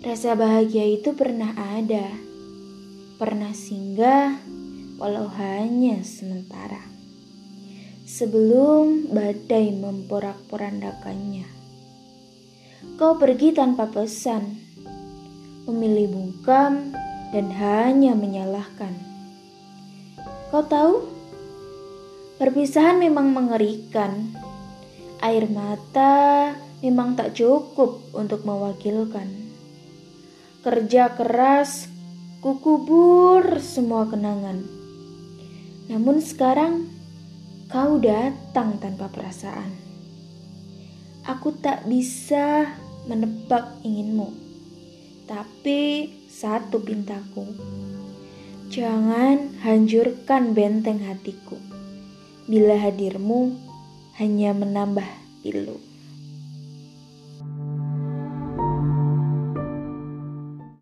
Rasa bahagia itu pernah ada, pernah singgah, walau hanya sementara. Sebelum badai memporak-porandakannya, kau pergi tanpa pesan, memilih bungkam dan hanya menyalahkan. Kau tahu, perpisahan memang mengerikan. Air mata memang tak cukup untuk mewakilkan kerja keras, kukubur semua kenangan. Namun sekarang kau datang tanpa perasaan. Aku tak bisa menebak inginmu, tapi satu pintaku. Jangan hancurkan benteng hatiku. Bila hadirmu hanya menambah pilu.